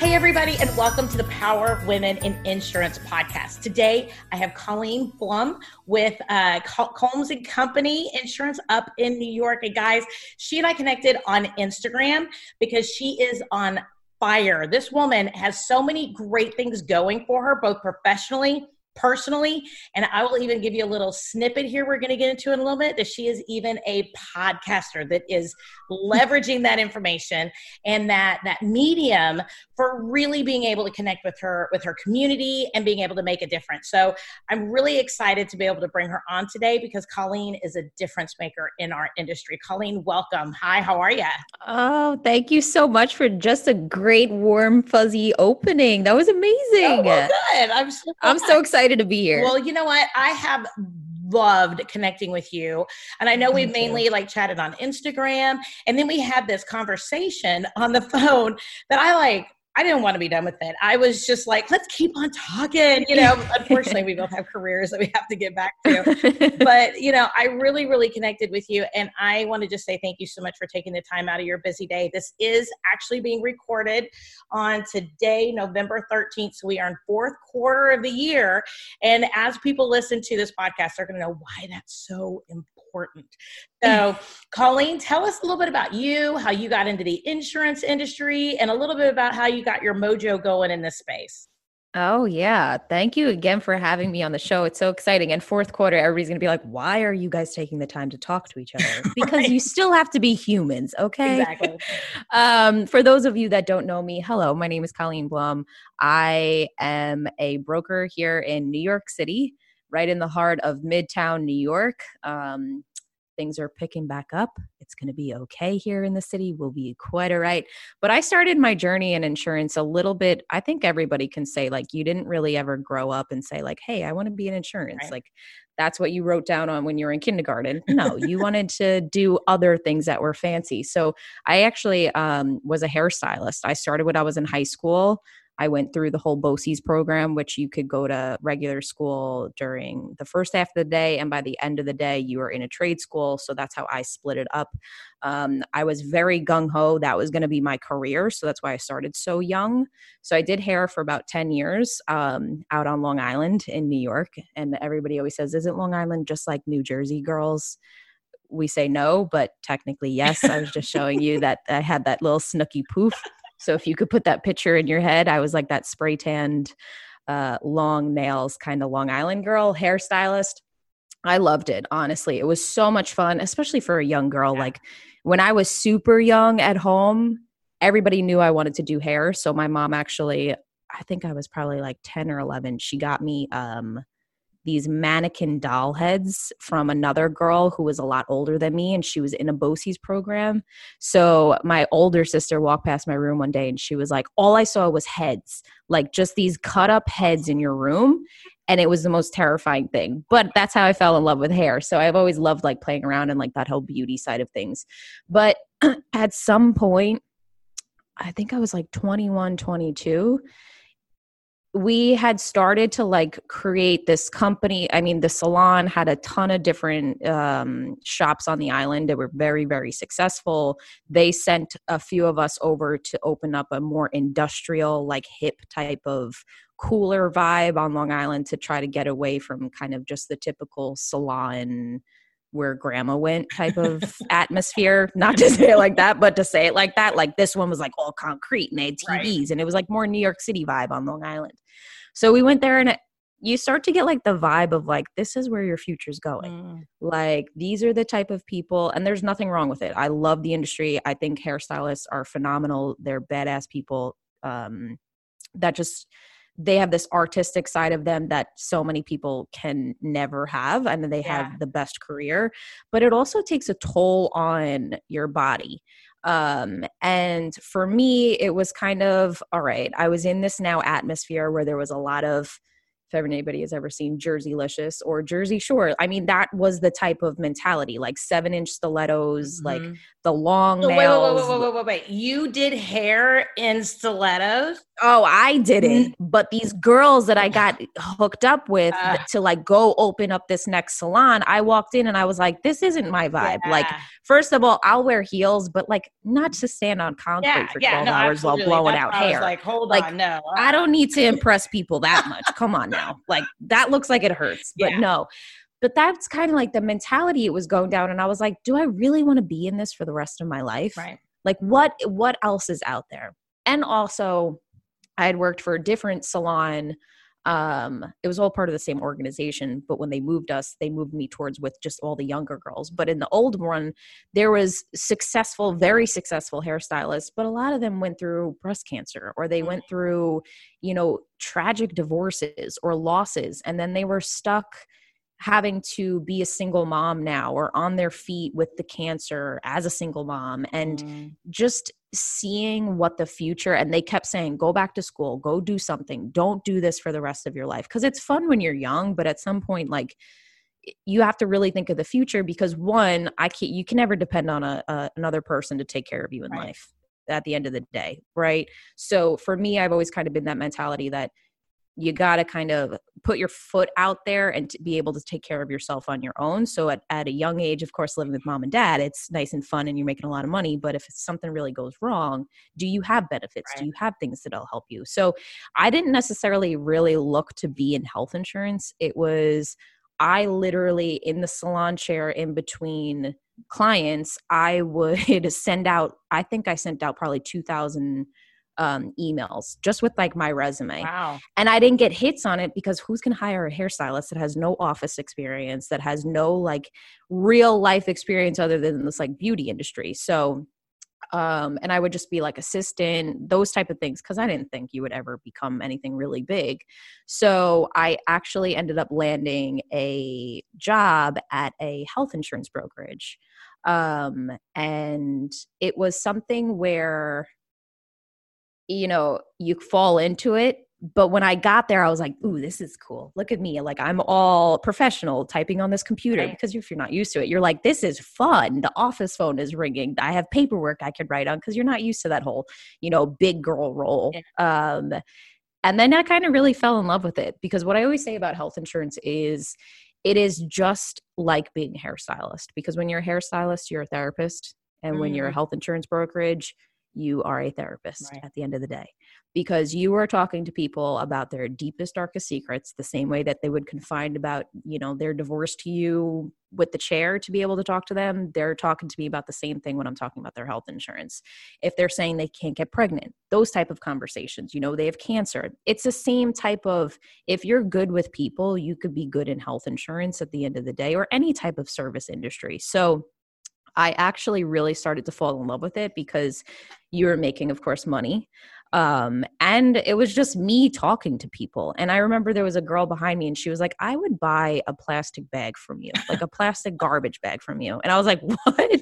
Hey, everybody, and welcome to the Power of Women in Insurance podcast. Today, I have Colleen Blum with uh, Combs and Company Insurance up in New York. And guys, she and I connected on Instagram because she is on fire. This woman has so many great things going for her, both professionally personally. And I will even give you a little snippet here we're going to get into in a little bit that she is even a podcaster that is leveraging that information and that that medium for really being able to connect with her with her community and being able to make a difference. So I'm really excited to be able to bring her on today because Colleen is a difference maker in our industry. Colleen, welcome. Hi, how are you? Oh, thank you so much for just a great warm fuzzy opening. That was amazing. Oh, well, good. I'm so I'm so excited to be here. Well, you know what? I have loved connecting with you. And I know we've mainly like chatted on Instagram. And then we had this conversation on the phone that I like I didn't want to be done with it. I was just like, let's keep on talking. You know, unfortunately, we both have careers that we have to get back to. but, you know, I really, really connected with you. And I want to just say thank you so much for taking the time out of your busy day. This is actually being recorded on today, November 13th. So we are in fourth quarter of the year. And as people listen to this podcast, they're going to know why that's so important important. So, Colleen, tell us a little bit about you, how you got into the insurance industry, and a little bit about how you got your mojo going in this space. Oh, yeah. Thank you again for having me on the show. It's so exciting. And fourth quarter, everybody's going to be like, why are you guys taking the time to talk to each other? Because right. you still have to be humans, okay? Exactly. um, for those of you that don't know me, hello, my name is Colleen Blum. I am a broker here in New York City right in the heart of Midtown New York. Um, things are picking back up. It's going to be okay here in the city. We'll be quite all right. But I started my journey in insurance a little bit. I think everybody can say, like, you didn't really ever grow up and say, like, hey, I want to be in insurance. Right. Like, that's what you wrote down on when you were in kindergarten. No, you wanted to do other things that were fancy. So I actually um, was a hairstylist. I started when I was in high school. I went through the whole BOCES program, which you could go to regular school during the first half of the day. And by the end of the day, you were in a trade school. So that's how I split it up. Um, I was very gung ho. That was going to be my career. So that's why I started so young. So I did hair for about 10 years um, out on Long Island in New York. And everybody always says, Isn't Long Island just like New Jersey girls? we say no, but technically yes. I was just showing you that I had that little Snooki poof. So if you could put that picture in your head, I was like that spray tanned, uh, long nails kind of Long Island girl hairstylist. I loved it, honestly. It was so much fun, especially for a young girl. Yeah. Like when I was super young at home, everybody knew I wanted to do hair. So my mom actually, I think I was probably like 10 or 11, she got me um, these mannequin doll heads from another girl who was a lot older than me and she was in a BOCES program. So my older sister walked past my room one day and she was like, All I saw was heads, like just these cut up heads in your room. And it was the most terrifying thing. But that's how I fell in love with hair. So I've always loved like playing around and like that whole beauty side of things. But at some point, I think I was like 21, 22 we had started to like create this company. I mean the salon had a ton of different um, shops on the island. That were very very successful. They sent a few of us over to open up a more industrial like hip type of cooler vibe on long island to try to get away from kind of just the typical salon where grandma went type of atmosphere not to say it like that but to say it like that like this one was like all concrete and they had tvs right. and it was like more new york city vibe on long island. So we went there and it, you start to get like the vibe of like this is where your future's going. Mm. like these are the type of people and there's nothing wrong with it. I love the industry. I think hairstylists are phenomenal. They're badass people um that just they have this artistic side of them that so many people can never have and they yeah. have the best career but it also takes a toll on your body um and for me it was kind of all right i was in this now atmosphere where there was a lot of if anybody has ever seen Jerseylicious or Jersey Shore. I mean, that was the type of mentality, like seven inch stilettos, mm-hmm. like the long so nails. Wait, wait, wait, wait, wait, wait, You did hair in stilettos? Oh, I didn't. But these girls that I got hooked up with uh, to like go open up this next salon, I walked in and I was like, this isn't my vibe. Yeah. Like, first of all, I'll wear heels, but like not to stand on concrete yeah, for 12 yeah, no, hours absolutely. while blowing That's out hair. like, hold like, on, no. I don't need to impress people that much. Come on now. Like, that looks like it hurts, but no. But that's kind of like the mentality it was going down and i was like do i really want to be in this for the rest of my life? Right. Like what what else is out there? And also I had worked for a different salon. Um, it was all part of the same organization, but when they moved us, they moved me towards with just all the younger girls. But in the old one, there was successful, very successful hairstylists, but a lot of them went through breast cancer or they went through, you know, tragic divorces or losses, and then they were stuck having to be a single mom now or on their feet with the cancer as a single mom and mm. just seeing what the future and they kept saying go back to school go do something don't do this for the rest of your life because it's fun when you're young but at some point like you have to really think of the future because one i can't you can never depend on a, a another person to take care of you in right. life at the end of the day right so for me i've always kind of been that mentality that you got to kind of put your foot out there and be able to take care of yourself on your own. So at, at a young age, of course, living with mom and dad, it's nice and fun and you're making a lot of money. But if something really goes wrong, do you have benefits? Right. Do you have things that'll help you? So I didn't necessarily really look to be in health insurance. It was, I literally in the salon chair in between clients, I would send out, I think I sent out probably 2,000 um, emails just with like my resume. Wow. And I didn't get hits on it because who's going to hire a hairstylist that has no office experience, that has no like real life experience other than this like beauty industry? So, um, and I would just be like assistant, those type of things, because I didn't think you would ever become anything really big. So I actually ended up landing a job at a health insurance brokerage. Um, and it was something where you know, you fall into it. But when I got there, I was like, ooh, this is cool. Look at me. Like, I'm all professional typing on this computer right. because if you're not used to it, you're like, this is fun. The office phone is ringing. I have paperwork I could write on because you're not used to that whole, you know, big girl role. Yeah. Um, and then I kind of really fell in love with it because what I always say about health insurance is it is just like being a hairstylist because when you're a hairstylist, you're a therapist. And mm. when you're a mm. health insurance brokerage, you are a therapist right. at the end of the day because you are talking to people about their deepest darkest secrets the same way that they would confide about you know their divorce to you with the chair to be able to talk to them. They're talking to me about the same thing when i'm talking about their health insurance. If they're saying they can't get pregnant those type of conversations you know they have cancer. It's the same type of if you're good with people you could be good in health insurance at the end of the day or any type of service industry. So I actually really started to fall in love with it because you were making, of course, money. Um, and it was just me talking to people. And I remember there was a girl behind me and she was like, I would buy a plastic bag from you, like a plastic garbage bag from you. And I was like, What?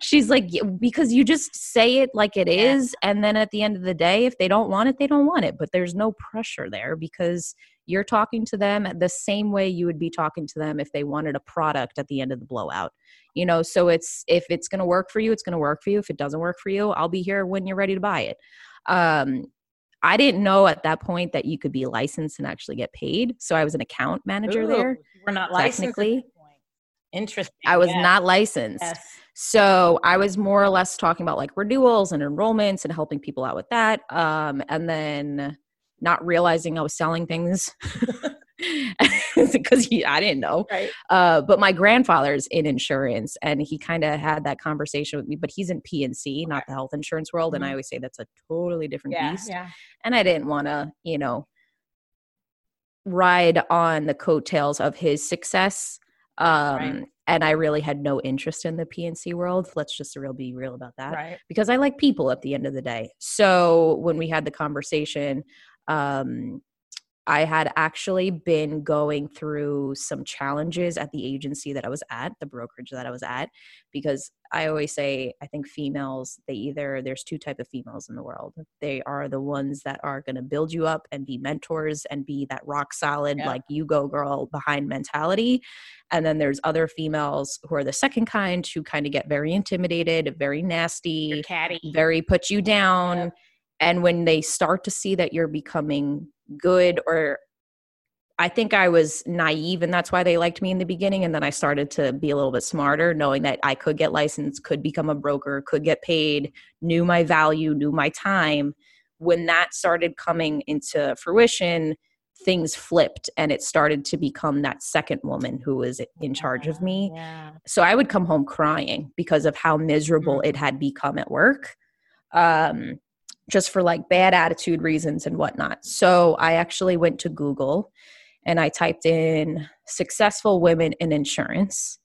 She's like, Because you just say it like it yeah. is, And then at the end of the day, if they don't want it, they don't want it. But there's no pressure there because you're talking to them the same way you would be talking to them if they wanted a product at the end of the blowout you know so it's if it's going to work for you it's going to work for you if it doesn't work for you i'll be here when you're ready to buy it um I didn't know at that point that you could be licensed and actually get paid. So I was an account manager Ooh, there. We're not technically. Interesting. I was yes. not licensed. Yes. So I was more or less talking about like renewals and enrollments and helping people out with that. Um, and then not realizing I was selling things because I didn't know. Right. Uh, but my grandfather's in insurance, and he kind of had that conversation with me. But he's in P&C, not the health insurance world, mm-hmm. and I mm-hmm. always say that's a totally different yeah, beast. Yeah. And I didn't want to, you know, ride on the coattails of his success. Um, right. And I really had no interest in the P&C world. Let's just real be real about that, right. because I like people at the end of the day. So when we had the conversation, um, I had actually been going through some challenges at the agency that I was at, the brokerage that I was at, because I always say I think females, they either there's two type of females in the world. They are the ones that are going to build you up and be mentors and be that rock solid yeah. like you go girl behind mentality. And then there's other females who are the second kind who kind of get very intimidated, very nasty, catty, very put you down. Yep. And when they start to see that you're becoming good or I think I was naive and that's why they liked me in the beginning. And then I started to be a little bit smarter, knowing that I could get licensed, could become a broker, could get paid, knew my value, knew my time. When that started coming into fruition, things flipped and it started to become that second woman who was in charge of me. Yeah. So I would come home crying because of how miserable mm-hmm. it had become at work. Um, just for like bad attitude reasons and whatnot. So I actually went to Google and I typed in successful women in insurance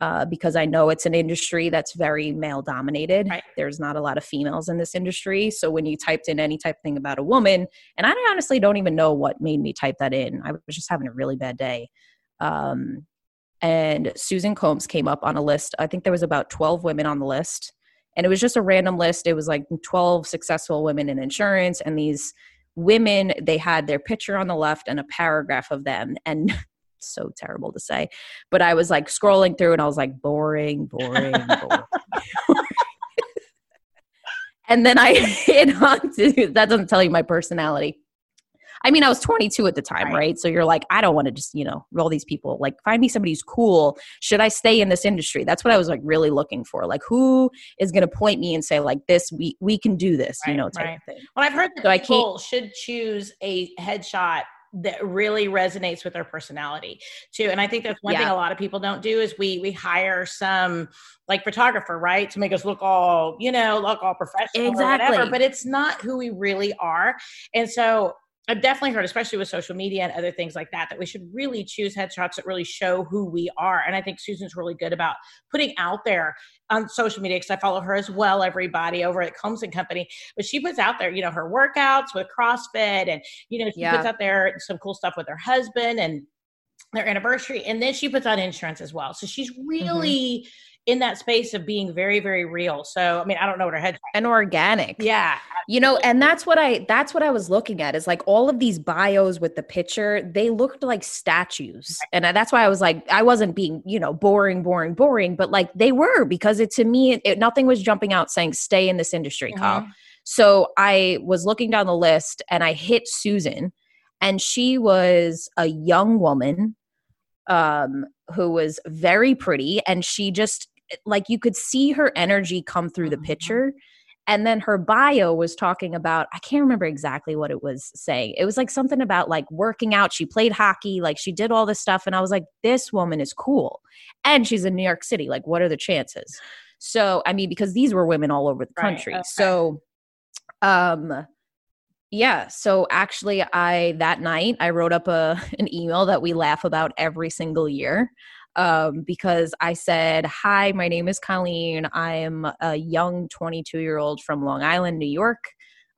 uh, because I know it's an industry that's very male dominated. Right. There's not a lot of females in this industry. So when you typed in any type of thing about a woman, and I honestly don't even know what made me type that in, I was just having a really bad day. Um, and Susan Combs came up on a list. I think there was about 12 women on the list and it was just a random list. It was like 12 successful women in insurance and these women they had their picture on the left and a paragraph of them and so terrible to say but i was like scrolling through and i was like boring boring boring. And then i hit on to that doesn't tell you my personality I mean, I was 22 at the time, right? right? So you're like, I don't want to just, you know, roll these people. Like, find me somebody who's cool. Should I stay in this industry? That's what I was like really looking for. Like, who is going to point me and say, like, this, we we can do this, right, you know, type right. of thing. Well, I've heard that so people should choose a headshot that really resonates with their personality too and i think that's one yeah. thing a lot of people don't do is we we hire some like photographer right to make us look all you know look all professional exactly. or whatever but it's not who we really are and so I've definitely heard, especially with social media and other things like that, that we should really choose headshots that really show who we are. And I think Susan's really good about putting out there on social media because I follow her as well, everybody over at Combs and Company. But she puts out there, you know, her workouts with CrossFit and, you know, she yeah. puts out there some cool stuff with her husband and their anniversary. And then she puts out insurance as well. So she's mm-hmm. really. Mm-hmm in that space of being very very real. So i mean i don't know what her head and organic. Yeah you know and that's what i that's what i was looking at is like all of these bios with the picture they looked like statues. And that's why i was like i wasn't being you know boring boring boring but like they were because it to me it, nothing was jumping out saying stay in this industry mm-hmm. so i was looking down the list and i hit susan and she was a young woman um who was very pretty and she just like you could see her energy come through the mm-hmm. picture. And then her bio was talking about i can't remember exactly what it was saying. It was like something about like working out. She played hockey like she did all this stuff. And i was like this woman is cool. And she's in new york city. Like what are the chances? So i mean because these were women all over the country. right, okay. so um yeah. So actually i that night i wrote up a an email that we laugh about every single year um, because I said, Hi, my name is Colleen. I'm a young 22 year old from Long Island, New York.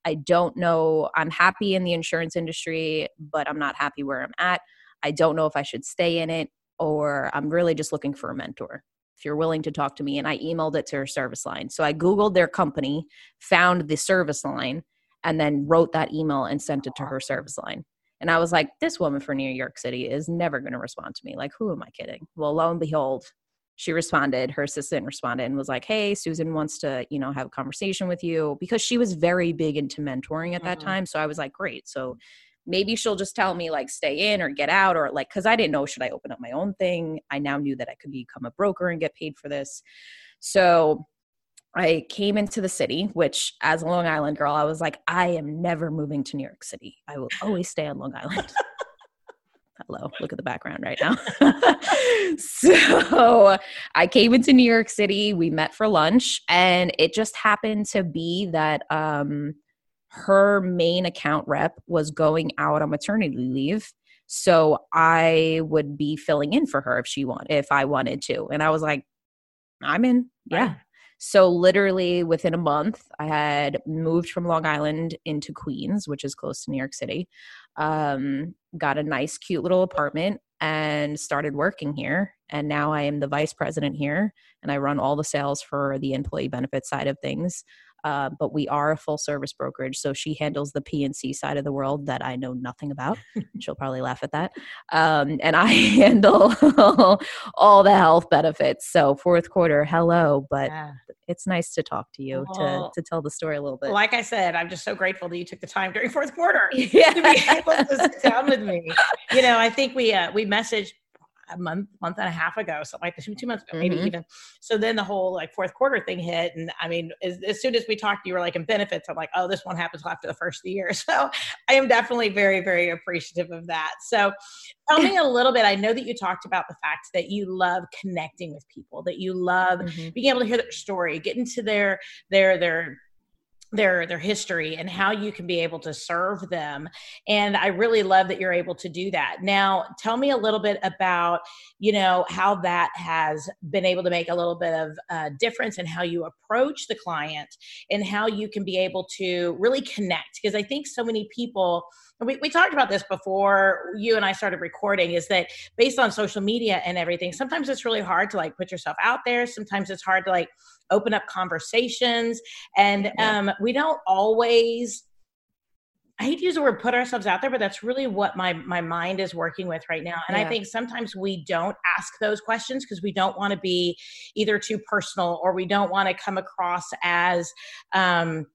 I don't know, I'm happy in the insurance industry, but I'm not happy where I'm at. I don't know if I should stay in it or I'm really just looking for a mentor. If you're willing to talk to me, and I emailed it to her service line. So I Googled their company, found the service line, and then wrote that email and sent it to her service line. And I was like, this woman for New York City is never going to respond to me. Like, who am I kidding? Well, lo and behold, she responded, her assistant responded and was like, Hey, Susan wants to, you know, have a conversation with you because she was very big into mentoring at that mm-hmm. time. So I was like, Great. So maybe she'll just tell me like stay in or get out or like because I didn't know should I open up my own thing. I now knew that I could become a broker and get paid for this. So I came into the city, which as a Long Island girl, I was like, I am never moving to New York City. I will always stay on Long Island. Hello, look at the background right now. so I came into New York City. We met for lunch, and it just happened to be that um, her main account rep was going out on maternity leave. So I would be filling in for her if she wanted, if I wanted to. And I was like, I'm in. Yeah. So, literally within a month, I had moved from Long Island into Queens, which is close to New York City. Um, got a nice, cute little apartment and started working here. And now I am the vice president here and I run all the sales for the employee benefit side of things. Uh, but we are a full service brokerage. So she handles the P&C side of the world that I know nothing about. She'll probably laugh at that. Um, and I handle all the health benefits. So fourth quarter, hello. But yeah. it's nice to talk to you to, to tell the story a little bit. Like I said, I'm just so grateful that you took the time during fourth quarter yeah. to be able to sit down with me. You know, I think we uh, we messaged a month, month and a half ago, something like two, two months ago, maybe mm-hmm. even. So then the whole like fourth quarter thing hit. And I mean, as, as, soon as we talked, you were like in benefits. I'm like, oh, this one happens after the first of the year. So I am definitely very, very appreciative of that. So tell me a little bit. I know that you talked about the fact that you love connecting with people, that you love mm-hmm. being able to hear their story, get into their, their, their, their their history and how you can be able to serve them. And i really love that you're able to do that. Now tell me a little bit about you know how that has been able to make a little bit of uh, difference in how you approach the client and how you can be able to really connect. Because i think so many people we, we talked about this before you and I started recording is that based on social media and everything, sometimes it's really hard to like put yourself out there. Sometimes it's hard to like open up conversations. And um, we don't always I hate to use the word put ourselves out there, but that's really what my my mind is working with right now. And yeah. I think sometimes we don't ask those questions because we don't want to be either too personal or we don't want to come across as um,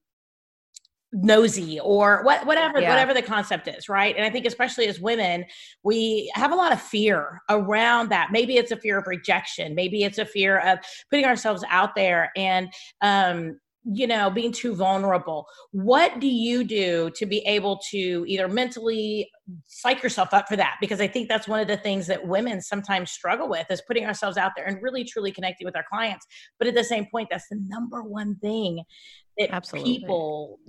nosy or what, whatever yeah. whatever the concept is right? And i think especially as women we have a lot of fear around that. Maybe it's a fear of rejection. Maybe it's a fear of putting ourselves out there. And um you know being too vulnerable what do you do to be able to either mentally psych yourself up for that because i think that's one of the things that women sometimes struggle with is putting ourselves out there and really truly connecting with our clients but at the same point that's the number one thing that Absolutely. people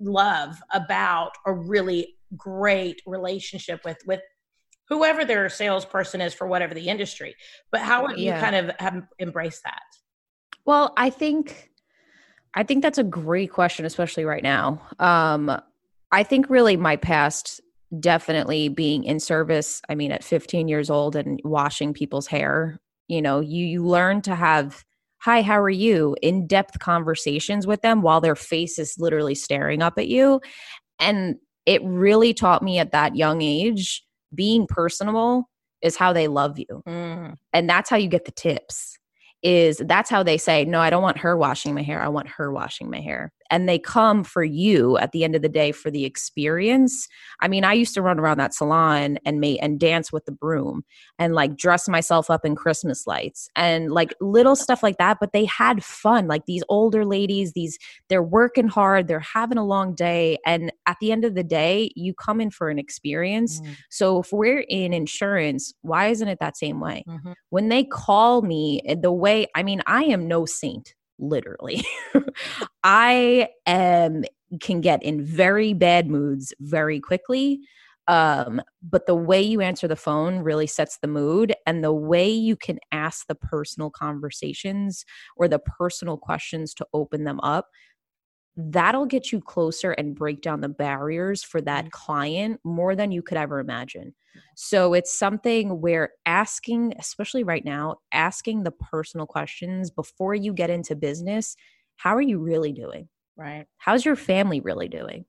love about a really great relationship with with whoever their salesperson is for whatever the industry. But how yeah. you kind of have embraced that? Well, I think I think that's a great question, especially right now. Um, I think really my past definitely being in service. I mean, at 15 years old and washing people's hair, you know, you you learn to have hi, how are you? In depth conversations with them while their face is literally staring up at you. And it really taught me at that young age being personable is how they love you. Mm. And that's how you get the tips. Is that's how they say, No, I don't want her washing my hair. I want her washing my hair and they come for you at the end of the day for the experience. I mean, I used to run around that salon and make and dance with the broom and like dress myself up in Christmas lights and like little stuff like that. But they had fun. Like these older ladies, these they're working hard, they're having a long day, and at the end of the day, you come in for an experience. Mm. So if we're in insurance, why isn't it that same way? Mm-hmm. When they call me, eh, the way I mean, I am no saint literally. I am can get in very bad moods very quickly. Um, but the way you answer the phone really sets the mood, and the way you can ask the personal conversations or the personal questions to open them up that'll get you closer and break down the barriers for that mm-hmm. client more than you could ever imagine. So it's something where asking, especially right now, asking the personal questions before you get into business, how are you really doing? Right. How's your family really doing?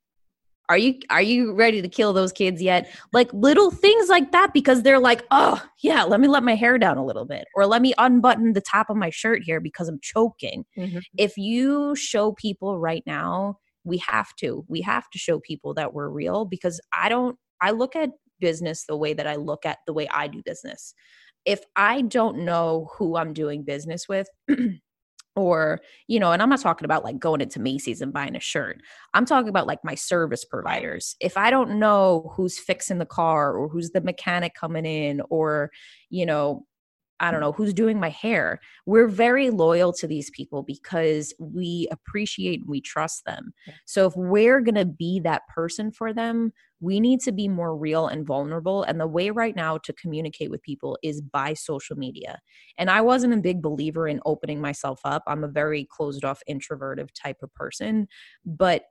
Are you are you ready to kill those kids yet? Like little things like that because they're like oh yeah let me let my hair down a little bit or let me unbutton the top of my shirt here because i'm choking. Mm-hmm. if you show people right now we have to we have to show people that we're real because i don't i look at business the way that i look at the way i do business. If i don't know who i'm doing business with or you know and i'm not talking about like going into macy's and buying a shirt. I'm talking about like my service providers. If i don't know who's fixing the car or who's the mechanic coming in or you know I don't know, who's doing my hair. We're very loyal to these people because we appreciate and we trust them. So if we're going to be that person for them, we need to be more real and vulnerable. And the way right now to communicate with people is by social media. And I wasn't a big believer in opening myself up. I'm a very closed off, introverted type of person. But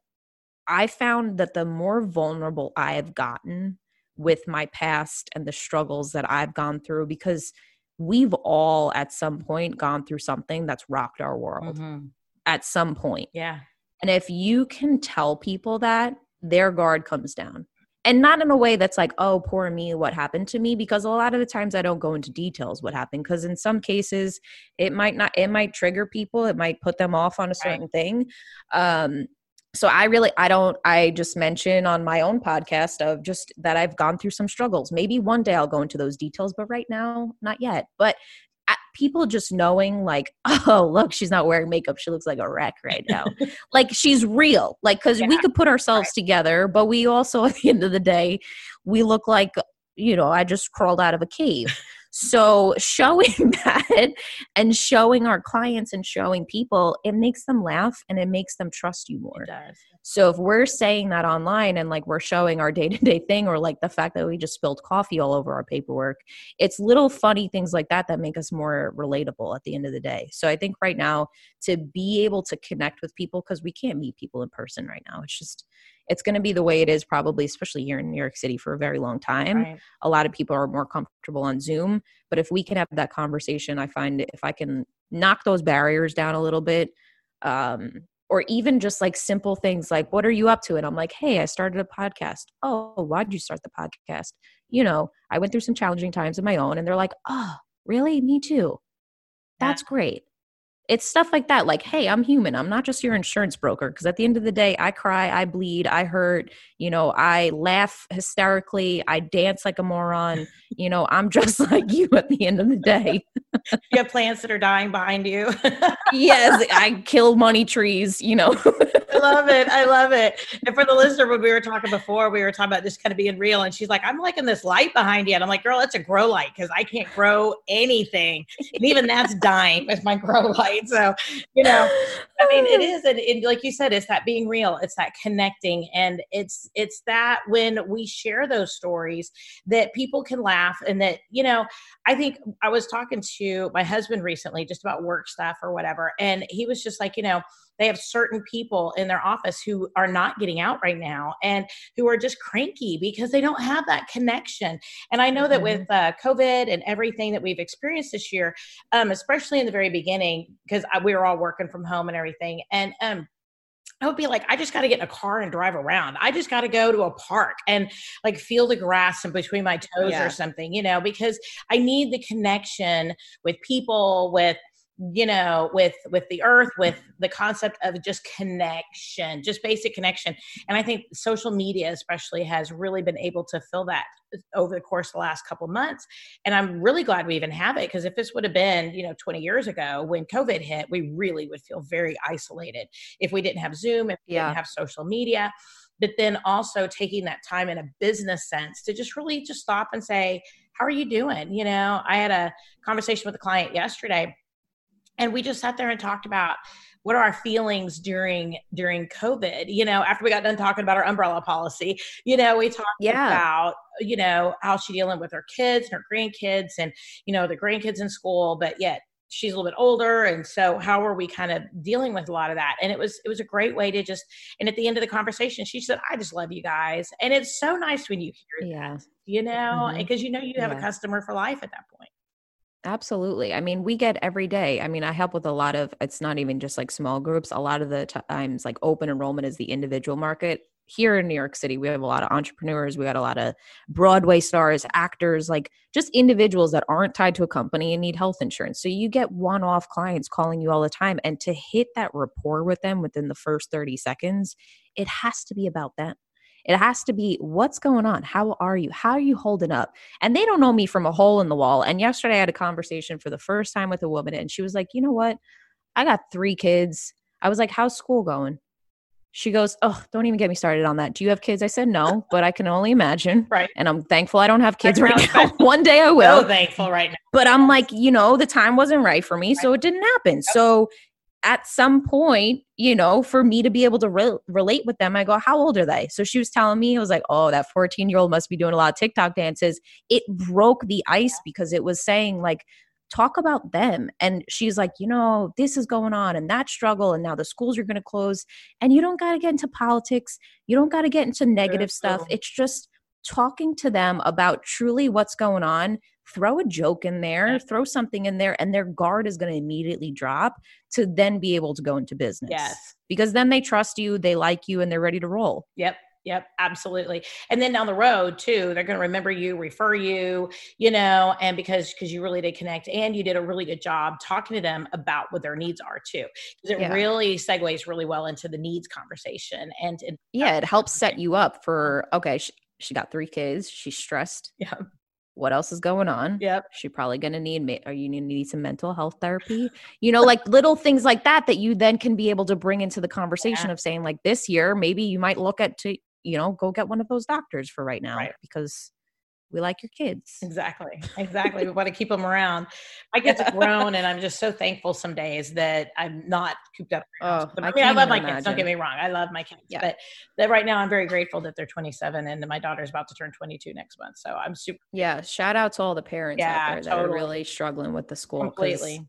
I found that the more vulnerable I have gotten with my past and the struggles that I've gone through, because we've all at some point gone through something that's rocked our world mm-hmm. at some point. Yeah. And if you can tell people that, their guard comes down. And not in a way that's like, oh, poor me, what happened to me? Because a lot of the times I don't go into details what happened. Because in some cases, it might not, it might trigger people, it might put them off on a certain right. thing. Um, so i really i don't i just mention on my own podcast of just that i've gone through some struggles. Maybe one day i'll go into those details but right now not yet. But people just knowing like oh look she's not wearing makeup. She looks like a wreck right now. Like she's real. Like because yeah, we could put ourselves right. together but we also at the end of the day we look like you know i just crawled out of a cave so showing that and showing our clients and showing people, it makes them laugh and it makes them trust you more. So if we're saying that online and like we're showing our day to day thing or like the fact that we just spilled coffee all over our paperwork, it's little funny things like that that make us more relatable at the end of the day. So I think right now to be able to connect with people because we can't meet people in person right now. It's just it's going to be the way it is probably especially here in new york city for a very long time. Right. a lot of people are more comfortable on zoom but if we can have that conversation i find if i can knock those barriers down a little bit um, or even just like simple things like what are you up to? And i'm like hey i started a podcast. Oh why'd you start the podcast? You know i went through some challenging times of my own and they're like oh really? Me too. That's yeah. great it's stuff like that like hey i'm human i'm not just your insurance broker because at the end of the day i cry i bleed i hurt you know i laugh hysterically i dance like a moron you know i'm just like you at the end of the day you have plants that are dying behind you yes i kill money trees you know I love it. I love it. And for the listener, when we were talking before, we were talking about just kind of being real. And she's like, I'm liking this light behind you. And I'm like, girl, it's a grow light because I can't grow anything. And even that's dying with my grow light. So, you know, I mean, it is. And it, like you said, it's that being real. It's that connecting. And it's, it's that when we share those stories that people can laugh and that, you know, I think I was talking to my husband recently just about work stuff or whatever. And he was just like, you know, they have certain people in their office who are not getting out right now and who are just cranky because they don't have that connection. And I know that mm-hmm. with uh, COVID and everything that we've experienced this year, um, especially in the very beginning, because we were all working from home and everything, and um, I would be like, I just got to get in a car and drive around. I just got to go to a park and like feel the grass in between my toes yeah. or something, you know, because I need the connection with people, with you know with with the earth with the concept of just connection just basic connection. And i think social media especially has really been able to fill that uh, over the course of the last couple months. And i'm really glad we even have it because if this would have been you know 20 years ago when covid hit we really would feel very isolated if we didn't have zoom if we yeah. didn't have social media. But then also taking that time in a business sense to just really just stop and say how are you doing? You know i had a conversation with a client yesterday and we just sat there and talked about what are our feelings during during covid you know after we got done talking about our umbrella policy you know we talked yeah. about you know how she dealing with her kids and her grandkids and you know the grandkids in school but yet she's a little bit older and so how are we kind of dealing with a lot of that and it was it was a great way to just and at the end of the conversation she said i just love you guys and it's so nice when you hear yeah. that you know because mm-hmm. you know you have yeah. a customer for life at that point Absolutely. I mean, we get every day. I mean, I help with a lot of, it's not even just like small groups. A lot of the times, like open enrollment is the individual market. Here in New York City, we have a lot of entrepreneurs. We got a lot of Broadway stars, actors, like just individuals that aren't tied to a company and need health insurance. So you get one off clients calling you all the time. And to hit that rapport with them within the first 30 seconds, it has to be about them. It has to be what's going on? How are you? How are you holding up? And they don't know me from a hole in the wall. And yesterday I had a conversation for the first time with a woman and she was like, "You know what? I got 3 kids." I was like, "How's school going?" She goes, Oh, don't even get me started on that. Do you have kids? I said, No, but I can only imagine. Right. And I'm thankful I don't have kids right now. One day I will. So thankful right now. But I'm like, you know, the time wasn't right for me. So it didn't happen. So at some point, you know, for me to be able to re- relate with them, I go, How old are they? So she was telling me, I was like, Oh, that 14 year old must be doing a lot of TikTok dances. It broke the ice because it was saying, like, talk about them. And she's like, you know, this is going on and that struggle. And now the schools are going to close. And you don't got to get into politics. You don't got to get into negative stuff. true. It's just talking to them about truly what's going on. Throw a joke in there, throw something in there, and their guard is going to immediately drop to then be able to go into business. Yes. Because then they trust you, they like you, and they're ready to roll. Yep. Yep, absolutely. And then down the road too, they're going to remember you, refer you, you know, and because because you really did connect and you did a really good job talking to them about what their needs are too. Because it Yeah. really segues really well into the needs conversation and it, Yeah, it helps set you up for mm-hmm. okay, she, she got three kids, she's stressed. yeah, What else is going on? yep, She probably gonna need me. Are you need some mental health therapy? You know, like little things like that that you then can be able to bring into the conversation of saying, like this year, maybe you might look at to you know go get one of those doctors for right now Right. because we like your kids. exactly, exactly. we want to keep them around. My kids have grown, and I'm just so thankful some days that I'm not cooped up. in my house. Oh, But I I mean, I love my even kids. Don't get me wrong, I love my kids. Yeah. But that right now, I'm very grateful that they're 27, and my daughter's about to turn 22 next month. So I'm super Yeah, shout out to all the parents Yeah, out there that are really struggling with the school. completely.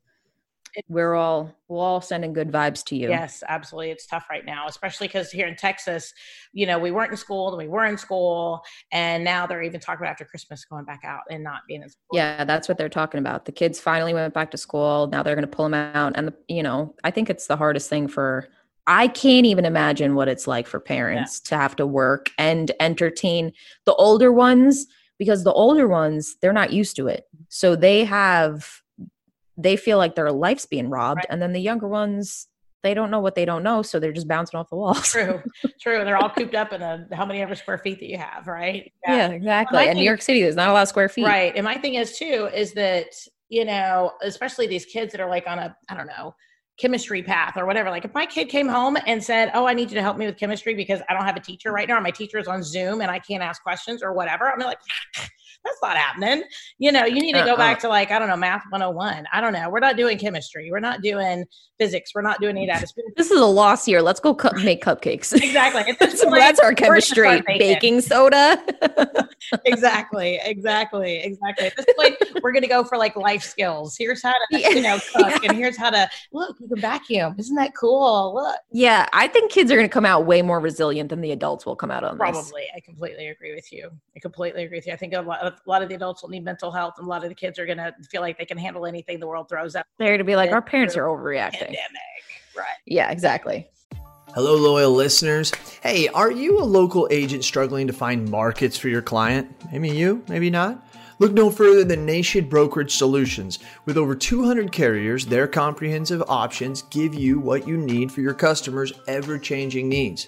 We're all we're all sending good vibes to you. Yes, absolutely. It's tough right now, especially because here in Texas, you know, we weren't in school, then we were in school, and now they're even talking about after Christmas going back out and not being in school. Yeah, that's what they're talking about. The kids finally went back to school. Now they're going to pull them out. And, the, you know, I think it's the hardest thing for, I can't even imagine what it's like for parents to have to work and entertain the older ones because the older ones, they're not used to it. So they have, they feel like their life's being robbed. Right. And then the younger ones, they don't know what they don't know. So they're just bouncing off the walls. True, true. And they're all cooped up in a how many ever square feet that you have, right? Yeah, exactly. I And New York City, there's not a lot of square feet. Right. And my thing is too, is that, you know, especially these kids that are like on a, I don't know, chemistry path or whatever. Like if my kid came home and said, Oh, I need you to help me with chemistry because I don't have a teacher right now, or my teacher is on Zoom and I can't ask questions or whatever. I'm like, that's not happening. You know, you need to go Uh-uh. back to like, I don't know, math 101. I don't know. We're not doing chemistry. We're not doing physics. We're not doing any of that. This is a loss here. Let's go cu- make cupcakes. Exactly. At this that's, point, that's our chemistry. baking. Soda. exactly, exactly, exactly. At this point, we're going to go for like life skills. Here's how to, Yeah. you know, cook, and here's how to look. You can vacuum. Isn't that cool? Look, yeah, I think kids are going to come out way more resilient than the adults will come out on this. probably. I completely agree with you. I completely agree with you. I think a lot of a lot of the adults will need mental health, and a lot of the kids are going to feel like they can handle anything the world throws at They're to be like, our parents are overreacting. pandemic. Right. Yeah, exactly. Hello, loyal listeners. Hey, are you a local agent struggling to find markets for your client? Maybe you, maybe not. Look no further than Nation Brokerage Solutions. With over 200 carriers, their comprehensive options give you what you need for your customers' ever changing needs.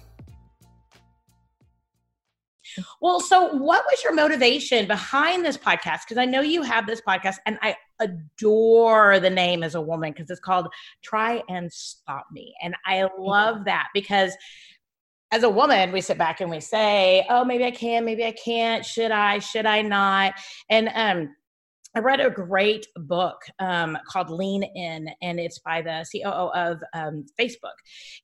Well, so what was your motivation behind this podcast? Because I know you have this podcast, and I adore the name as a woman because it's called Try and Stop Me. And I love that because as a woman, we sit back and we say, Oh, maybe I can, maybe I can't, should I, should I not? And um I read a great book um, called Lean In, and it's by the COO of um, Facebook.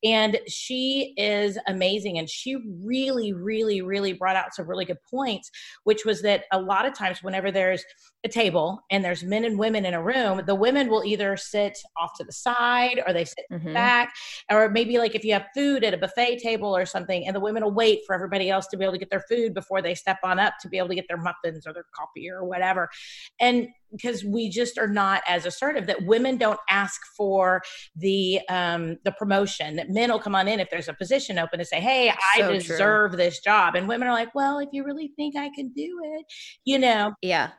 And she is amazing. And she really, really, really brought out some really good points, which was that a lot of times, whenever there's table and there's men and women in a room, the women will either sit off to the side or they sit Mhm. back, or maybe like if you have food at a buffet table or something, and the women will wait for everybody else to be able to get their food before they step on up to be able to get their muffins or their coffee or whatever. And because we just are not as assertive that women don't ask for the um the promotion that men will come on in if there's a position open to say hey i So true. deserve this job and women are like well if you really think i can do it you know Yeah.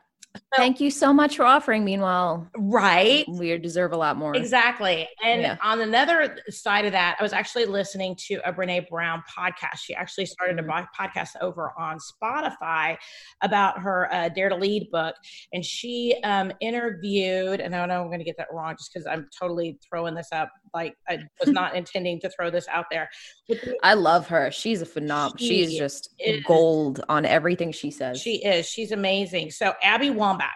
Thank you so much for offering. Meanwhile, right? We deserve a lot more. Exactly. And yeah. on another side of that, I was actually listening to a Brene Brown podcast. She actually started a mm-hmm. podcast over on Spotify about her uh, Dare to Lead book. And she um, interviewed, and I don't know I'm going to get that wrong just because I'm totally throwing this up. Like I was not intending to throw this out there. I love her. She's a phenomenal. She She's just is, gold on everything she says. She is. She's amazing. So Abby Wambach,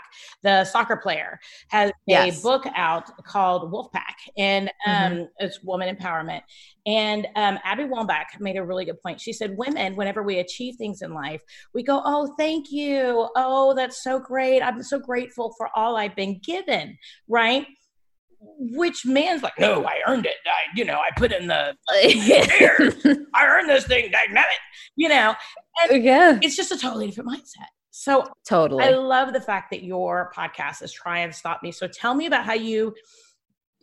the soccer player, has yes. a book out called Wolfpack, and um, mm-hmm. it's woman empowerment. And um, Abby Wambach made a really good point. She said, "Women, whenever we achieve things in life, we go, oh, thank you. Oh, that's so great. I'm so grateful for all I've been given." Right which man's like, no, I earned it. I, you know, I put in the I earned this thing, dynamic, you know. And yeah. It's just a totally different mindset. So totally. I love the fact that your podcast is try and stop me. So tell me about how you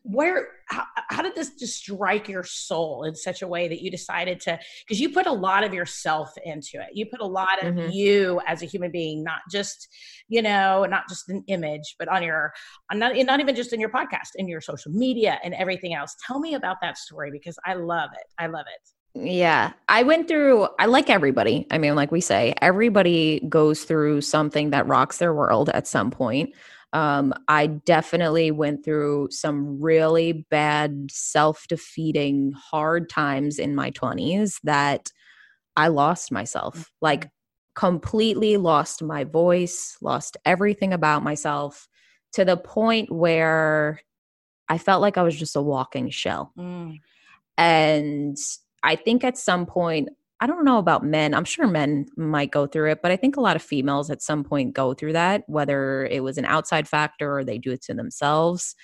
where how, how, did this just strike your soul in such a way that you decided to because you put a lot of yourself into it you put a lot of mm-hmm. you as a human being not just you know not just an image but on your not, not even just in your podcast in your social media and everything else tell me about that story because i love it i love it yeah, I went through, I like everybody. I mean, like we say, everybody goes through something that rocks their world at some point. Um, I definitely went through some really bad, self defeating, hard times in my 20s that I lost myself. Mm-hmm. Like, completely lost my voice, lost everything about myself to the point where I felt like I was just a walking shell. Mm. And I think at some point I don't know about men. I'm sure men might go through it, but I think a lot of females at some point go through that, whether it was an outside factor or they do it to themselves.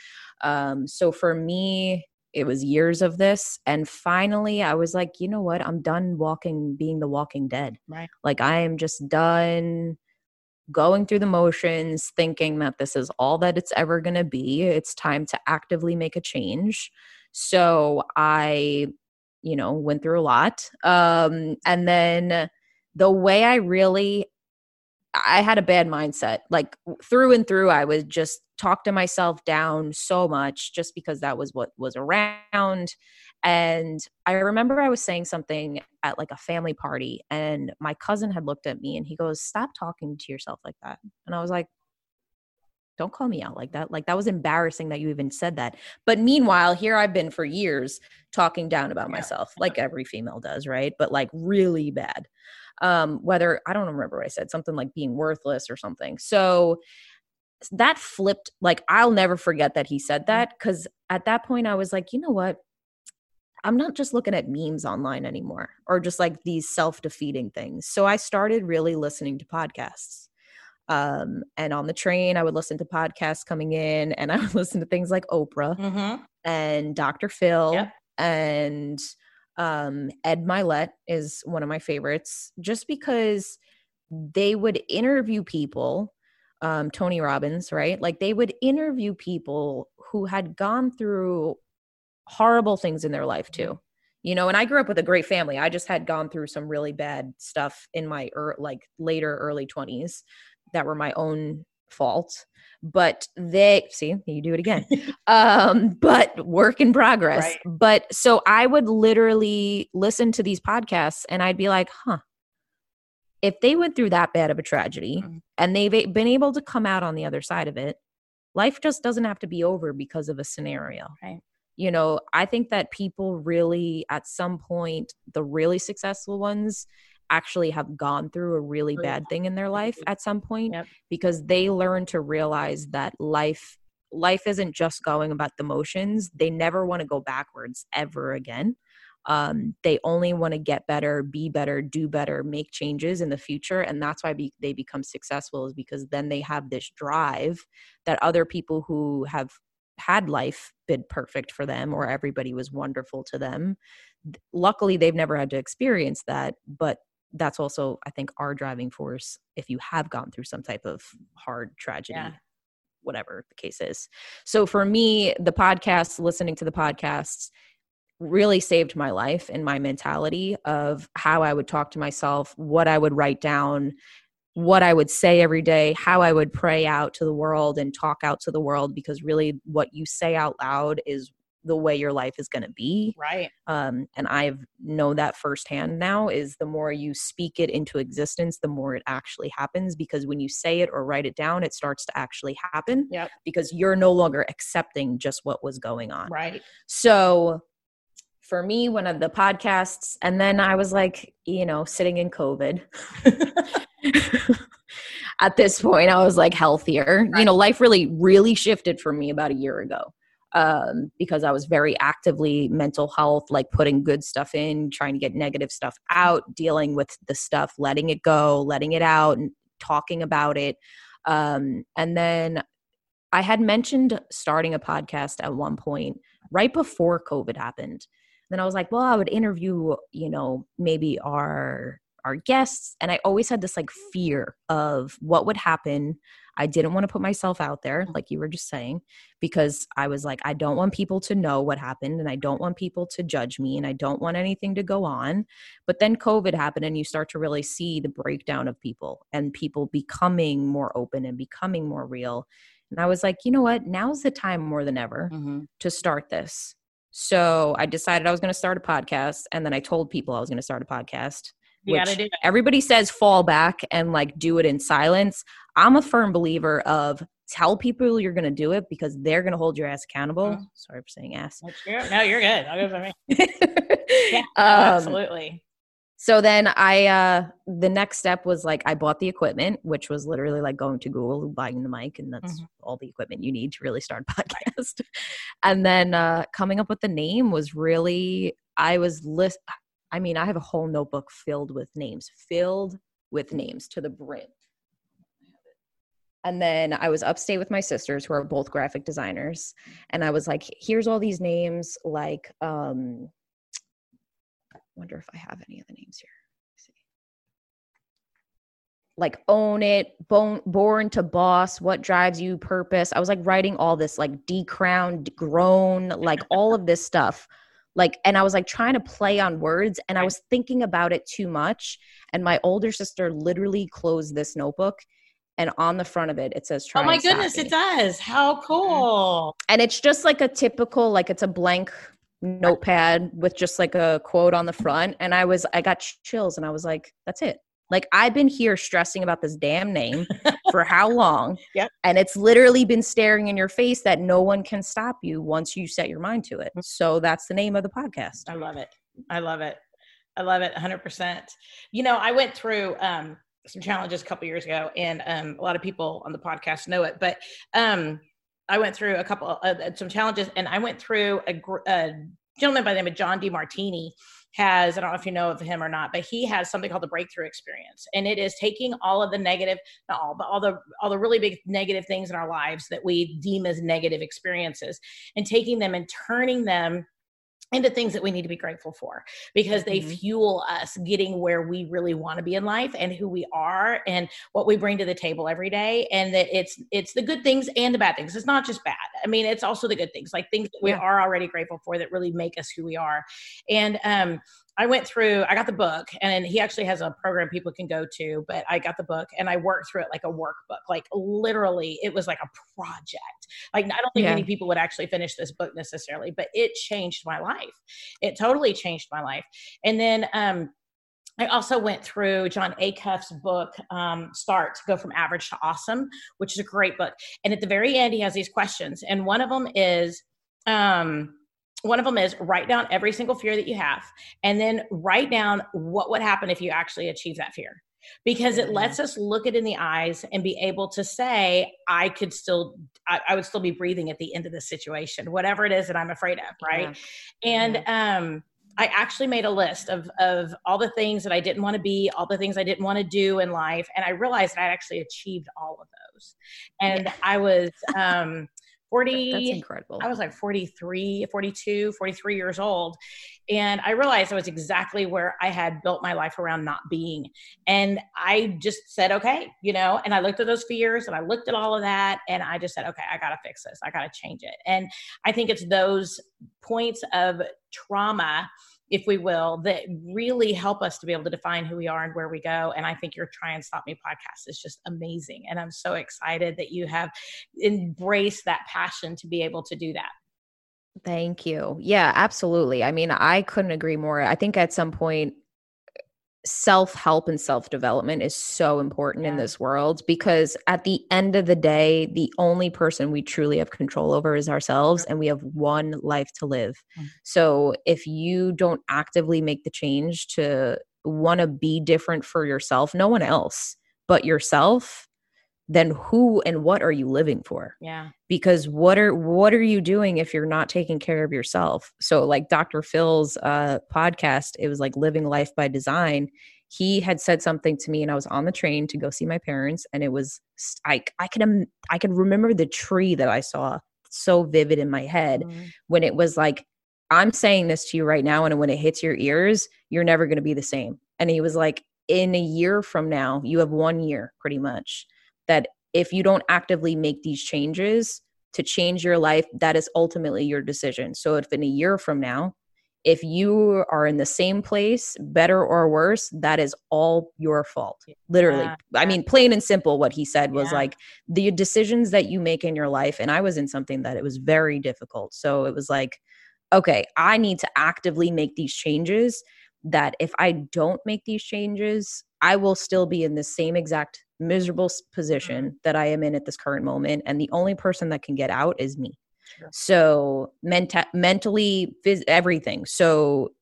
Um, so for me, it was years of this. And finally, I was like, you know what? I'm done walking, being the walking dead. Right. Like, I am just done going through the motions, thinking that this is all that it's ever going to be. It's time to actively make a change. So I you know, went through a lot. Um, and then the way I really I had a bad mindset. Like through and through, I would just talk to myself down so much just because that was what was around. And I remember I was saying something at like a family party, and my cousin had looked at me and he goes, Stop talking to yourself like that. And I was like, don't call me out like that. Like that was embarrassing that you even said that. But meanwhile, here I've been for years talking down about yeah. myself, like every female does, right? But like really bad. Um, whether I don't remember what I said, something like being worthless or something. So that flipped, like I'll never forget that he said mm-hmm. that because at that point I was like, you know what? I'm not just looking at memes online anymore or just like these self defeating things. So I started really listening to podcasts um, and on the train, I would listen to podcasts coming in, and I would listen to things like Oprah mm-hmm. and Dr. Phil yep. and um, Ed Mylett is one of my favorites, just because they would interview people. Um, Tony Robbins, right? Like they would interview people who had gone through horrible things in their life too you know and i grew up with a great family i just had gone through some really bad stuff in my er, like later early 20s that were my own fault but they see you do it again um but work in progress right. but so i would literally listen to these podcasts and i'd be like huh if they went through that bad of a tragedy mm-hmm. and they've been able to come out on the other side of it life just doesn't have to be over because of a scenario right you know i think that people really at some point the really successful ones actually have gone through a really bad thing in their life at some point yep. because they learn to realize that life life isn't just going about the motions. They never want to go backwards ever again. Um, they only want to get better be better do better make changes in the future and that's why be- they become successful is because then they have this drive that other people who have had life been perfect for them or everybody was wonderful to them luckily they've never had to experience that but that's also i think our driving force if you have gone through some type of hard tragedy yeah. whatever the case is so for me the podcast listening to the podcasts really saved my life and my mentality of how i would talk to myself what i would write down what I would say every day, how I would pray out to the world and talk out to the world because really what you say out loud is the way your life is going to be. Right. Um, and I've know that firsthand now is the more you speak it into existence, the more it actually happens because when you say it or write it down, it starts to actually happen Yep. because you're no longer accepting just what was going on. Right. So for me, one of the podcasts, and then I was like, you know, sitting in COVID. At this point, I was like healthier. You know, life really, really shifted for me about a year ago um, because I was very actively mental health, like putting good stuff in, trying to get negative stuff out, dealing with the stuff, letting it go, letting it out, and talking about it. Um, and then I had mentioned starting a podcast at one point right before COVID happened. Then I was like, well, I would interview, you know, maybe our our guests and I always had this like fear of what would happen. I didn't want to put myself out there like you were just saying because I was like I don't want people to know what happened and I don't want people to judge me and I don't want anything to go on. But then COVID happened and you start to really see the breakdown of people and people becoming more open and becoming more real. And I was like, you know what? Now's the time more than ever Mm-hmm. to start this. So I decided I was going to start a podcast. And then I told people I was going to start a podcast. You gotta do it. Everybody says fall back and like do it in silence. I'm a firm believer of tell people you're going to do it because they're going to hold your ass accountable. Mhm. Sorry for saying ass. That's. No, you're good. I'll go for me. Yeah, Um, absolutely. so then I uh the next step was like I bought the equipment, which was literally like going to Google, buying the mic, and that's Mhm. all the equipment you need to really start a podcast. and then uh coming up with the name was really I was list I mean, I have a whole notebook filled with names, filled with names to the brim. And then I was upstate with my sisters who are both graphic designers. And I was like, here's all these names, like um wonder if I have any of the names here. Like own it, bone, born to boss, what drives you, purpose. I was like writing all this, like decrowned, grown, like all of this stuff. Like, and I was like trying to play on words and I was thinking about it too much. And my older sister literally closed this notebook and on the front of it, it says, try Oh my goodness, me." it does. How mm-hmm. cool. and it's just like a typical like it's a blank notepad with just like a quote on the front and i was i got chills and i was like that's it like i've been here stressing about this damn name for how long Yep. and it's literally been staring in your face that no one can stop you once you set your mind to Mm. it so that's the name of the podcast I love it. I love it. I love it 100%. You know, I went through um, some challenges a couple years ago, and um, a lot of people on the podcast know it, but um, I went through a couple uh, some challenges, and I went through a, gr- a gentleman by the name of John Demartini has I don't know if you know of him or not, but he has something called the breakthrough experience, and it is taking all of the negative, not all, but all the all the really big negative things in our lives that we deem as negative experiences, and taking them and turning them into things that we need to be grateful for because they Mhm. fuel us getting where we really want to be in life and who we are and what we bring to the table every day and that it's it's the good things and the bad things it's not just bad i mean it's also the good things like things that we Yeah. are already grateful for that really make us who we are and um I went through, I got the book, and he actually has a program people can go to, but I got the book and I worked through it like a workbook. Like literally, it was like a project. Like, I don't think Yeah. many people would actually finish this book necessarily, but it changed my life. It totally changed my life. And then, um, I also went through Jon Acuff's book, um, Start to Go from Average to Awesome, which is a great book. And at the very end, he has these questions. And one of them is, um, one of them is write down every single fear that you have and then write down what would happen if you actually achieve that fear. Because it lets us look it in the eyes and be able to say i could still I, I would still be breathing at the end of this situation whatever it is that i'm afraid of right? And um I actually made a list of of all the things that I didn't want to be, all the things I didn't want to do in life, and I realized that I actually achieved all of those. And I was um 40 that's incredible I was like 43, 42, 43 years old. And I realized I was exactly where I had built my life around not being. And I just said, okay, you know, and I looked at those fears and I looked at all of that. And I just said, okay, I got to fix this. I got to change it. And I think it's those points of trauma if we will, that really help us to be able to define who we are and where we go. And I think your Try and Stop Me podcast is just amazing. And I'm so excited that you have embraced that passion to be able to do that. Thank you. Yeah, absolutely. I mean, I couldn't agree more. I think at some point, self help and self development is so important yeah. in this world because at the end of the day, the only person we truly have control over is ourselves, and we have one life to live. Mm-hmm. So if you don't actively make the change to want to be different for yourself, no one else but yourself, then who and what are you living for? Yeah. Because what are what are you doing if you're not taking care of yourself? So like dr phil's uh podcast it was like living life by design. He had said something to me and i was on the train to go see my parents and it was i i could i could remember the tree that i saw so vivid in my head mm-hmm. when it was like i'm saying this to you right now and when it hits your ears you're never going to be the same. And he was like in a year from now you have one year pretty much that if you don't actively make these changes to change your life, that is ultimately your decision. So if in a year from now, if you are in the same place, better or worse, that is all your fault. Literally. Yeah. I mean, plain and simple, what he said was yeah. like the decisions that you make in your life. And I was in something that it was very difficult. So it was like, okay, I need to actively make these changes. That if I don't make these changes, I will still be in the same exact miserable position mm-hmm. that I am in at this current moment. And the only person that can get out is me. Sure. So menta- mentally, phys- everything. So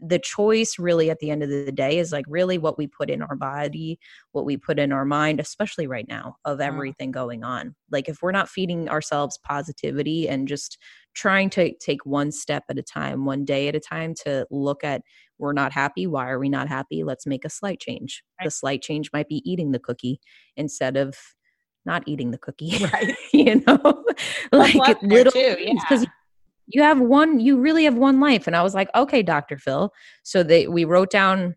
the choice really at the end of the day is like really what we put in our body, what we put in our mind, especially right now of mm-hmm. everything going on. Like if we're not feeding ourselves positivity and just trying to take one step at a time, one day at a time to look at we're not happy. Why are we not happy? Let's make a slight change. Right. The slight change might be eating the cookie instead of not eating the cookie. Right. you know, like little because yeah. You have one, you really have one life. And I was like, okay, Dr. Phil. So they we wrote down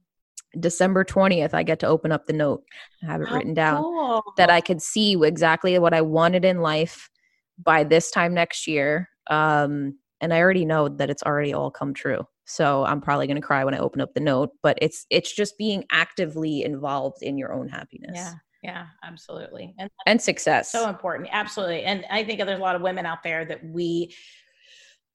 December 20th, I get to open up the note. I have it written down cool. that I could see exactly what I wanted in life by this time next year. Um, and I already know that it's already all come true so i'm probably going to cry when i open up the note but it's it's just being actively involved in your own happiness yeah yeah absolutely and, and success so important absolutely and i think there's a lot of women out there that we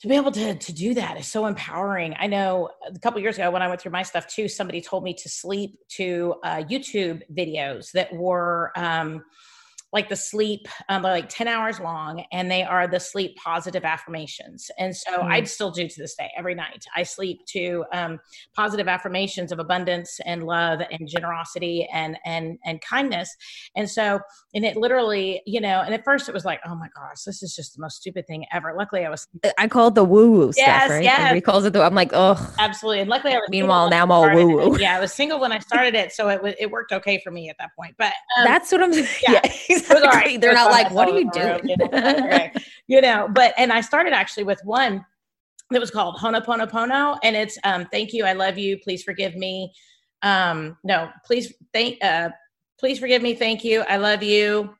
to be able to to do that is so empowering. I know a couple years ago when I went through my stuff too, somebody told me to sleep to uh, YouTube videos that were um, like the sleep um, like 10 hours long and they are the sleep positive affirmations. And so mm. i still do to this day every night. I sleep to um, positive affirmations of abundance and love and generosity and and and kindness. And so and it literally you know and at first it was like oh my gosh this is just the most stupid thing ever. Luckily i was i call it the woo woo yes, stuff right? yes. Everybody calls it the i'm like oh absolutely and luckily i was meanwhile now i'm all woo woo yeah i was single when i started it so it was it worked okay for me at that point but um, that's what i'm yeah, yeah exactly. right. They're not like, what are you doing? You know, but and I started actually with one that was called Ho'oponopono, and it's um, thank you, I love you, please forgive me. Um, no, please thank uh, please forgive me, thank you, I love you.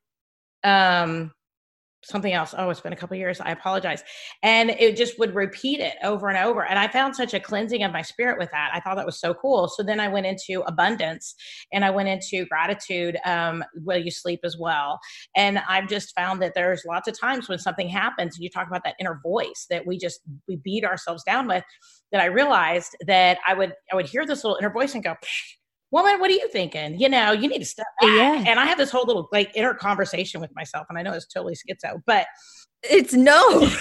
Um, something else. Oh, it's been a couple years. I apologize. And it just would repeat it over and over. And I found such a cleansing of my spirit with that. I thought that was so cool. So then I went into abundance and I went into gratitude. Um, will you sleep as well? And I've just found that there's lots of times when something happens and you talk about that inner voice that we just we beat ourselves down with that I realized that I would I would hear this little inner voice and go, woman, what are you thinking? You know, you need to step back. Yeah. And I have this whole little like inner conversation with myself, and I know it's totally schizo, but it's no.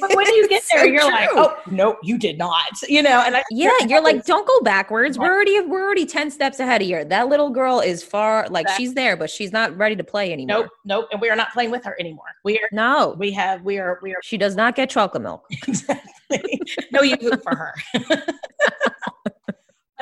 But when you get there, so you're true. like, oh no, you did not. You know, and I yeah, you're like, don't go backwards. We're already we're already ten steps ahead of you. That little girl is far like she's there, but she's not ready to play anymore. Nope, nope. And we are not playing with her anymore. We are no. We have we are we are. She does not get chocolate milk. exactly. No, you for her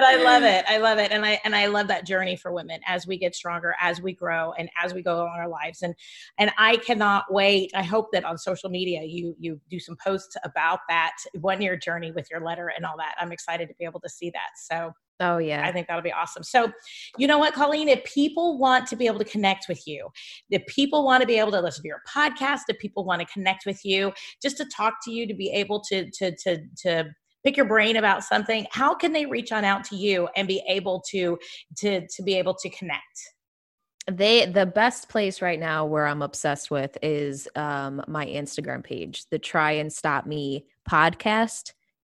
but I love mm. it. I love it. And I and I love that journey for women as we get stronger, as we grow and as we go on our lives. And and I cannot wait. I hope that on social media you you do some posts about that one year journey with your letter and all that. I'm excited to be able to see that. So Oh yeah. I think that'll be awesome. So, you know what, Colleen, if people want to be able to connect with you, if people want to be able to listen to your podcast, if people want to connect with you, just to talk to you, to be able to to to to pick your brain about something, how can they reach on out to you and be able to to to be able to connect? they the best place right now where i'm obsessed with is um my instagram page the try and stop me podcast.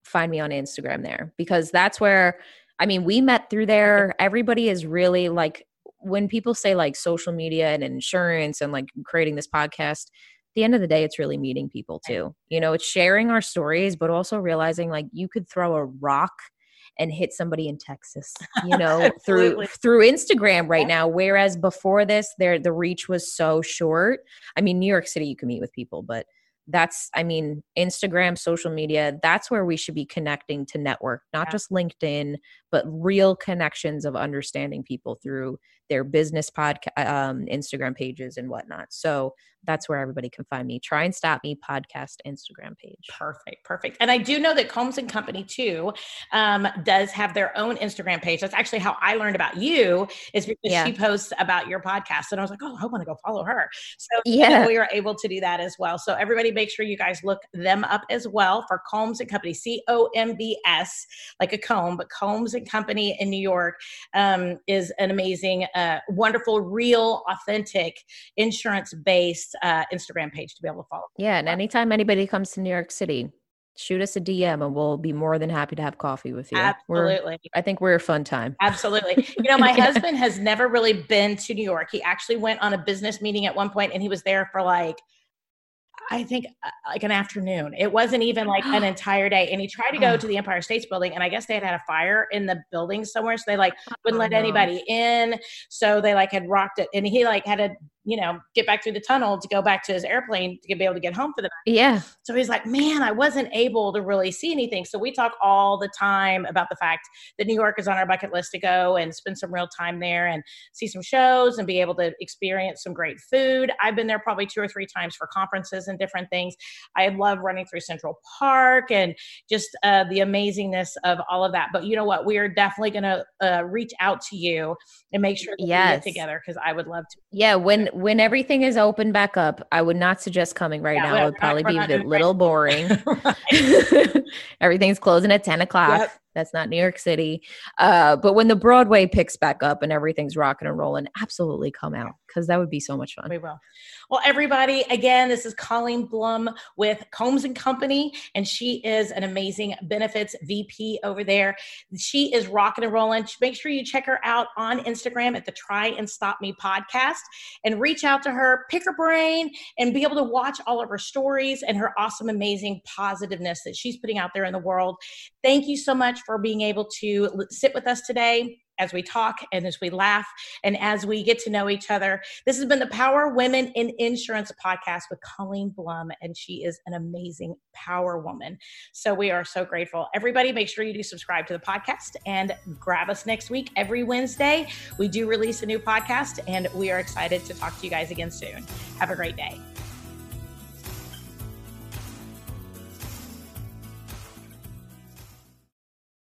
Find me on instagram there because that's where i mean we met through there. Everybody is really like when people say like social media and insurance and like creating this podcast the end of the day it's really meeting people too. You know it's sharing our stories but also realizing like you could throw a rock and hit somebody in texas you know through through instagram right now whereas before this there the reach was so short. I mean new york city you can meet with people but that's i mean instagram social media that's where we should be connecting to network not yeah. just linkedin but real connections of understanding people through their business podcast um, instagram pages and whatnot so that's where everybody can find me. Try and stop me podcast Instagram page. Perfect, perfect. And I do know that Combs and Company too um, does have their own Instagram page. That's actually how I learned about you is because yeah. she posts about your podcast, and I was like, oh, I want to go follow her. So yeah, we were able to do that as well. So everybody, make sure you guys look them up as well for Combs and Company, C O M B S, like a comb, but Combs and Company in New York um, is an amazing, uh, wonderful, real, authentic insurance based uh, Instagram page to be able to follow. Yeah, and anytime anybody comes to New York City, shoot us a DM and we'll be more than happy to have coffee with you. Absolutely. We're, I think we're a fun time. Absolutely. You know, my husband has never really been to New York. He actually went on a business meeting at one point and he was there for like I think uh, like an afternoon. It wasn't even like an entire day. And he tried to go to the Empire States Building, and I guess they had had a fire in the building somewhere, so they like wouldn't let anybody in. So they like had rocked it, and he like had to you know, get back through the tunnel to go back to his airplane to be able to get home for the night. Yeah. So he's like, man, I wasn't able to really see anything. So we talk all the time about the fact that New York is on our bucket list to go and spend some real time there and see some shows and be able to experience some great food. I've been there probably two or three times for conferences and different things. I love running through Central Park and just uh, the amazingness of all of that. But you know what? We are definitely going to uh, reach out to you and make sure that yes. we get together because I would love to. Yeah. When, when everything is open back up, I would not suggest coming right yeah, now. It would probably be a little boring. Everything's closing at 10 o'clock. Yep. That's not New York City. Uh, but when the Broadway picks back up and everything's rocking and rolling, absolutely come out because that would be so much fun. We will. Well, everybody, again, this is Colleen Blum with Combs and Company, and she is an amazing benefits VP over there. She is rocking and rolling. Make sure you check her out on Instagram at the Try and Stop Me podcast and reach out to her, pick her brain, and be able to watch all of her stories and her awesome, amazing positiveness that she's putting out there in the world. Thank you so much for being able to sit with us today as we talk and as we laugh and as we get to know each other. This has been the Power Women in Insurance podcast with Colleen Blum, and she is an amazing power woman. So we are so grateful. Everybody, make sure you do subscribe to the podcast and grab us next week every Wednesday. We do release a new podcast, and we are excited to talk to you guys again soon. Have a great day.